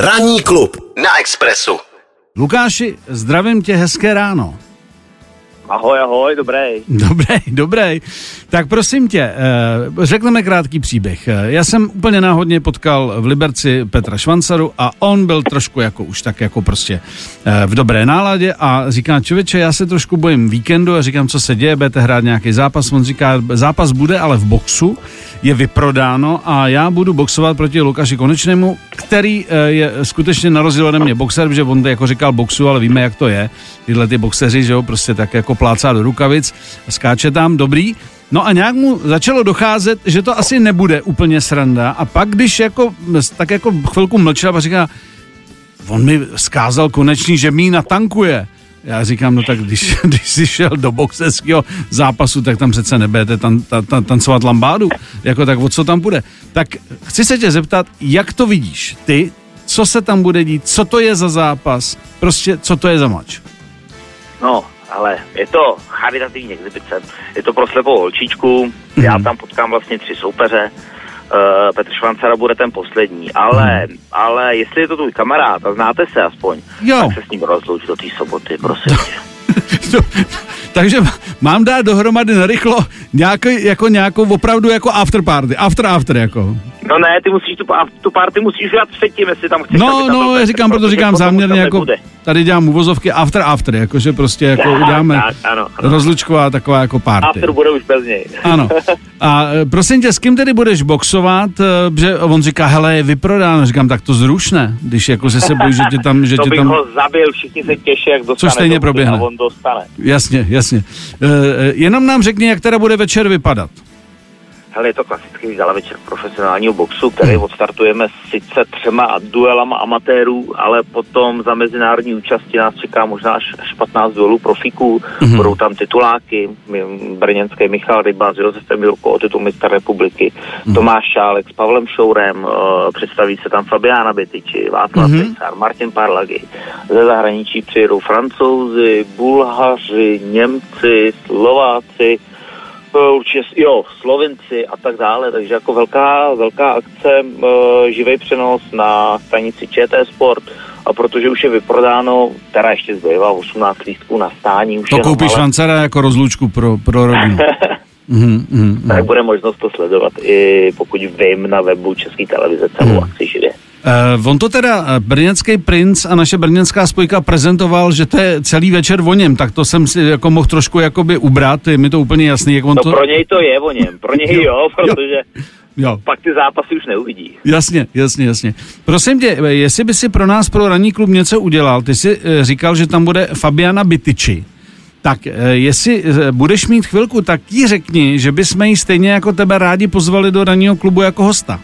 Ranní klub na Expressu. Lukáši, zdravím tě, hezké ráno. Ahoj, ahoj, dobrý. Dobrý, dobrý. Tak prosím tě, eh, řekneme krátký příběh. Eh, Já jsem úplně náhodně potkal v Liberci Petra Švancaru a on byl trošku jako už tak jako prostě eh, v dobré náladě a říká, člověče, já se trošku bojím víkendu a říkám, co se děje, budete hrát nějaký zápas. On říká, zápas bude, ale v boxu je vyprodáno a já budu boxovat proti Lukáši Konečnému, který je skutečně na rozdíl ode mě boxer, že on jako říkal boxu, ale víme, jak to je. Tyhle ty boxeři, že jo, prostě tak jako plácá do rukavic, skáče tam, dobrý. No a nějak mu začalo docházet, že to asi nebude úplně sranda a pak, když jako, tak jako chvilku mlčel a říká, on mi skázal konečný, že mi natankuje. Já říkám, no tak když, když jsi šel do boxerského zápasu, tak tam přece nebudete tan, tan, tan, tancovat lambádu. Jako tak o co tam bude? Tak chci se tě zeptat, jak to vidíš ty, co se tam bude dít, co to je za zápas, prostě co to je za mač? No, ale je to charitativní exibice. Je to pro slepou holčičku. Mm-hmm. Já tam potkám vlastně tři soupeře. Uh, Petr Švancara bude ten poslední, ale, mm. ale jestli je to tvůj kamarád a znáte se aspoň, Jo. tak se s ním rozlouč do té soboty, prosím tě. Takže mám dát dohromady narychlo nějaký, jako nějakou opravdu jako after party, after after jako. No ne, ty musíš tu, tu party musíš udělat předtím, jestli tam chceš. No, tam no, já říkám, proto protože říkám záměrně jako, nebude. tady dělám uvozovky after after, jakože prostě jako Tak, uděláme tak, ano, ano. rozlučková taková jako party. After bude už bez něj. Ano. A e, prosím tě, s kým tedy budeš boxovat? E, Že on říká, hele, je vyprodáno. Říkám, tak to zrušne, když jako se se bojí, že tě tam, že to tě bych tam... ho zabil, všichni se těší, jak dostane. stejně do proběhne. A on dostane. Jasně, jasně. E, e, jenom nám řekni, jak teda bude večer vypadat. Hele, je to klasický večer profesionálního boxu, který Hmm. odstartujeme sice třema duelama amatérů, ale potom za mezinárodní účasti nás čeká možná až, až 15 duelů profíků. Mhm. Budou tam tituláky, brněnský Michal Ryba s Josefem Jurkou o titul mistra republiky, Mhm. Tomáš Šálek s Pavlem Šourem, uh, představí se tam Fabiana Betiči, Václav Mhm. mm Martin Parlagy. Ze zahraničí přijedou Francouzi, Bulhaři, Němci, Slováci, Eh, Určitě, jo, Slovenci a tak dále, takže jako velká, velká akce, e, živý přenos na stanici ČT Sport a protože už je vyprodáno, teda ještě zbývá 18 lístků na stání, už To jenom, koupíš ale- jako rozlučku pro, pro rodinu. Mhm, mhm, tak mhm. bude možnost to sledovat i pokud vím na webu České televize celou Hmm. akci živě. Uh, on to teda, eh, brněnský princ a naše brněnská spojka prezentoval, že to je celý večer o něm, tak to jsem si jako mohl trošku jakoby ubrat, je mi to úplně jasný, jak on No to... pro něj to je o něm, pro něj Jo, jo, jo. protože Jo. pak ty zápasy už neuvidí. Jasně, jasně, jasně. Prosím tě, eh, jestli by si pro nás, pro ranní klub něco udělal, ty jsi říkal, že tam bude Fabiana Bytyči, tak jestli budeš mít chvilku, tak jí řekni, že bychom ji stejně jako tebe rádi pozvali do ranního klubu jako hosta.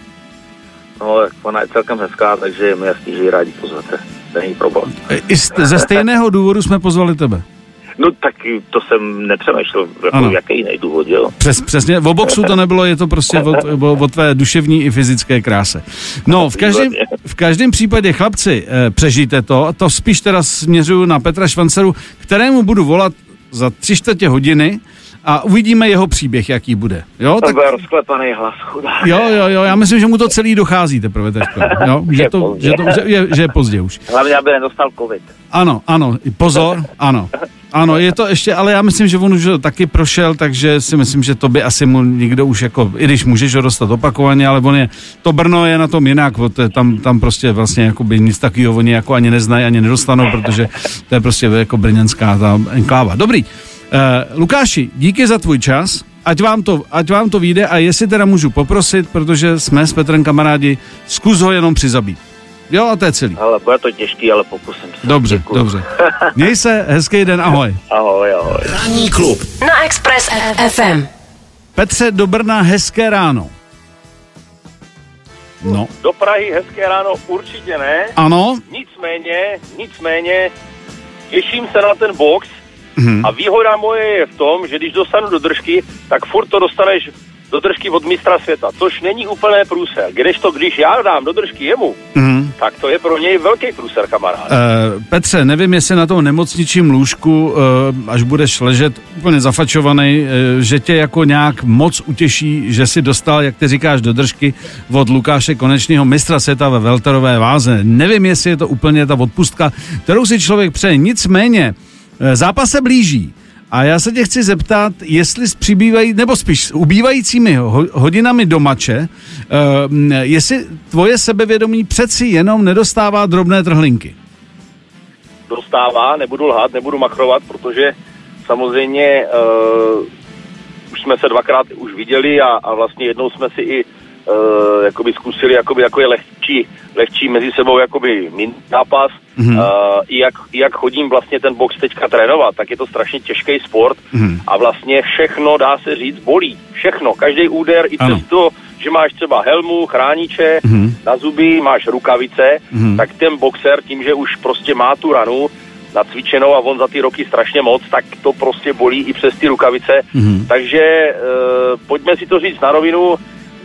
No, ona je celkem hezká, takže je mi jasný, že ji rádi pozvete. Není problém. Eh, I z, ze stejného důvodu jsme pozvali tebe. No tak to jsem nepřemýšlel, jako Ano. jaký jiný důvod, jo. Přes, přesně, v boxu to nebylo, je to prostě o, o, o tvé duševní i fyzické kráse. No, v každém, v každém případě, chlapci, eh, přežijte to, to spíš teda směřuju na Petra Švanceru, kterému budu volat za tři čtvrtě hodiny a uvidíme jeho příběh, jaký bude. Jo, To tak byl rozklepaný hlas, chudák. jo, jo, jo, já myslím, že mu to celý dochází teprve teďka, jo, že, Je to, pozdě. že, to, že, je, že je pozdě už. Hlavně, aby nedostal covid. Ano, ano, pozor, ano. Ano, je to ještě, ale já myslím, že on už taky prošel, takže si myslím, že to by asi mu nikdo už jako, i když můžeš ho dostat opakovaně, ale on je, to Brno je na tom jinak, tam, tam prostě vlastně jakoby nic takového oni jako ani neznají, ani nedostanou, protože to je prostě jako brněnská ta enkláva. Dobrý, uh, Lukáši, díky za tvůj čas, ať vám, to, ať vám to vyjde a jestli teda můžu poprosit, protože jsme s Petrem kamarádi, zkus ho jenom přizabít. Jo, a to je celý. Ale bude to těžký, ale pokusím se. Dobře, Děkuju. dobře. Měj se, hezký den, ahoj. Ahoj, ahoj. Ranní klub Na Express FM. Petře do Brna, hezké ráno. No, Do Prahy hezké ráno určitě ne. ano, Nicméně, nicméně, těším se na ten box Mhm. a výhoda moje je v tom, že když dostanu do držky, tak furt to dostaneš do držky od mistra světa, což není úplné průser. Kdežto, když já dám do držky jemu, mhm. Tak to je pro něj velký průser, kamarád. Uh, Petře, nevím, jestli na tom nemocničím lůžku, uh, až budeš ležet úplně zafačovaný, uh, že tě jako nějak moc utěší, že si dostal, jak ty říkáš, do držky od Lukáše Konečného mistra světa ve velterové váze. Nevím, jestli je to úplně ta odpustka, kterou si člověk přeje. Nicméně, zápas se blíží. A já se tě chci zeptat, jestli s přibývají, nebo spíš s ubývajícími ho, hodinami do mače, uh, jestli tvoje sebevědomí přeci jenom nedostává drobné trhlinky. Dostává, nebudu lhát, nebudu machrovat, protože samozřejmě uh, už jsme se dvakrát už viděli a, a vlastně jednou jsme si i uh, jakoby zkusili jakoby takový lehčí, lehčí mezi sebou jakoby min zápas. Mm-hmm. Uh, i, jak, i jak chodím vlastně ten box teďka trénovat, tak je to strašně těžký sport mm-hmm. a vlastně všechno, dá se říct, bolí. Všechno, každý úder, i přes to, že máš třeba helmu, chrániče, mm-hmm. na zuby, máš rukavice, mm-hmm. tak ten boxer tím, že už prostě má tu ranu, nacvičenou a on za ty roky strašně moc, tak to prostě bolí i přes ty rukavice. Mm-hmm. Takže uh, pojďme si to říct na rovinu,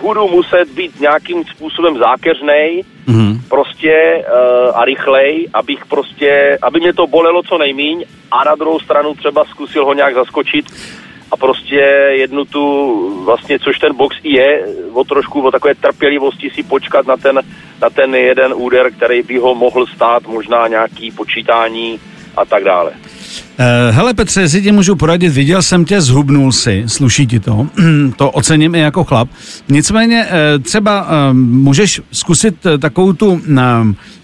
budu muset být nějakým způsobem zákeřnej, mm-hmm. prostě uh, a rychlej, abych prostě, aby mě to bolelo co nejmíň a na druhou stranu třeba zkusil ho nějak zaskočit a prostě jednu tu, vlastně, což ten box i je, o trošku o takové trpělivosti si počkat na ten, na ten jeden úder, který by ho mohl stát, možná nějaký počítání a tak dále. Uh, hele Petře, jestli ti můžu poradit, viděl jsem tě, zhubnul si, sluší ti to, to ocením i jako chlap. Nicméně uh, třeba uh, můžeš zkusit takovou tu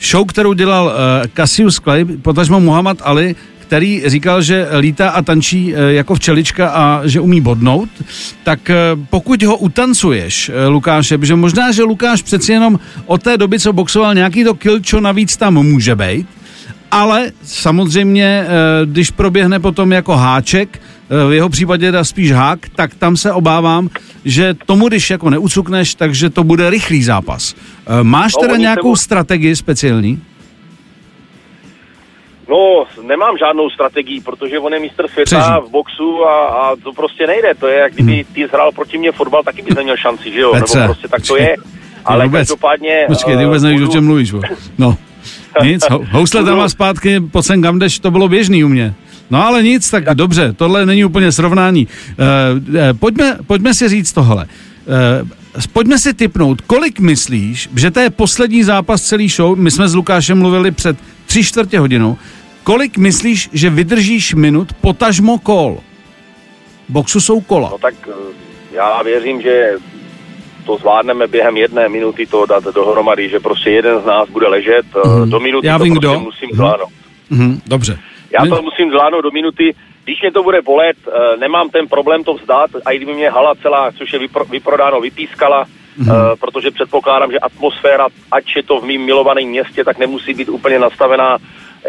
show, kterou dělal Cassius Clay, potažmo Muhammad Ali, který říkal, že lítá a tančí jako včelička a že umí bodnout, tak pokud ho utancuješ, Lukáše, protože možná, že Lukáš přeci jenom od té doby, co boxoval, nějaký to kilčo navíc tam může být, ale samozřejmě, eh, když proběhne potom jako háček, eh, v jeho případě dá spíš hák, tak tam se obávám, že tomu, když jako neucukneš, takže to bude rychlý zápas. Eh, máš no, teda nějakou se... strategii speciální? No, nemám žádnou strategii, protože on je mistr světa Přeží. v boxu a, a to prostě nejde. To je, jak kdyby hmm. ty zhrál proti mě fotbal, taky bys neměl šanci, že jo? Petře. Nebo prostě tak to je. Ale vůbec. každopádně... Počkej, ty vůbec nevíš, budu... o čem mluvíš, bo. No. Nic, housle tam a zpátky, po sem kam jdeš, to bylo běžný u mě. No ale nic, tak dobře, tohle není úplně srovnání. Uh, pojďme, pojďme si říct tohle. Uh, pojďme si typnout, kolik myslíš, že to je poslední zápas celý show, my jsme s Lukášem mluvili před tři čtvrtě hodinou, kolik myslíš, že vydržíš minut potažmo kol? Boxu jsou kola. No tak já věřím, že to zvládneme během jedné minuty to dát dohromady, že prostě jeden z nás bude ležet mm-hmm. do minuty, Já to vím, prostě kdo. musím zvládnout. Mm-hmm, dobře. Já to musím zvládnout do minuty, když mě to bude bolet, uh, nemám ten problém to vzdát, a i kdyby mě hala celá, což je vypro, vyprodáno, vypískala, mm-hmm. uh, protože předpokládám, že atmosféra, ať je to v mým milovaném městě, tak nemusí být úplně nastavená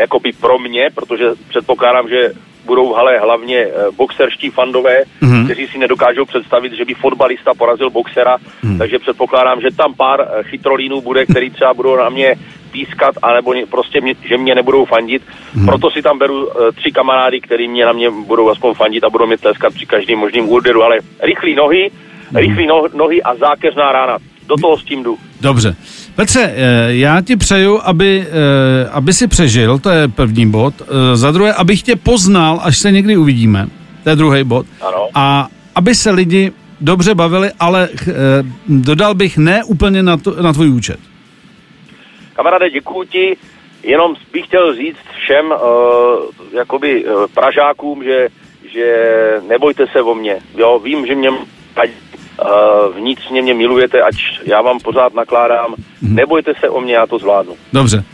jakoby pro mě, protože předpokládám, že budou v hale hlavně uh, boxerští fandové, mm-hmm. kteří si nedokážou představit, že by fotbalista porazil boxera, mm-hmm. takže předpokládám, že tam pár uh, chytrolínů bude, který třeba budou na mě pískat, anebo prostě mě, že mě nebudou fandit. Hmm. Proto si tam beru uh, tři kamarády, který mě na mě budou aspoň fandit a budou mě tleskat při každém možným úderu, ale rychlý nohy, hmm. rychlý no, nohy a zákeřná rána. Do toho s tím jdu. Dobře. Petře, já ti přeju, aby, aby si přežil, to je první bod. Za druhé, abych tě poznal, až se někdy uvidíme. To je druhý bod. Ano. A aby se lidi dobře bavili, ale dodal bych ne úplně na, to, na tvůj účet. Kamaráde, děkuji ti. Jenom bych chtěl říct všem uh, jakoby uh, Pražákům, že, že nebojte se o mě. Jo, vím, že mě vnitřně mě milujete, ať já vám pořád nakládám. Hmm. Nebojte se o mě, já to zvládnu. Dobře.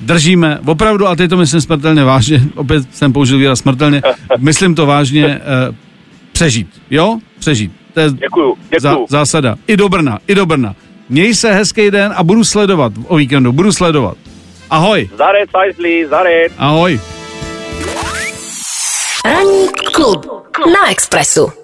Držíme, opravdu, a teď to myslím smrtelně vážně, opět jsem použil výraz smrtelně, myslím to vážně, uh, přežít, jo? Přežít. To je děkuju, děkuju. Zá, zásada. I do Brna, i do Brna. Měj se hezký den a budu sledovat o víkendu, budu sledovat. Ahoj. Zaret, Fajsli, zaret. Ahoj. Ranní klub na Expressu.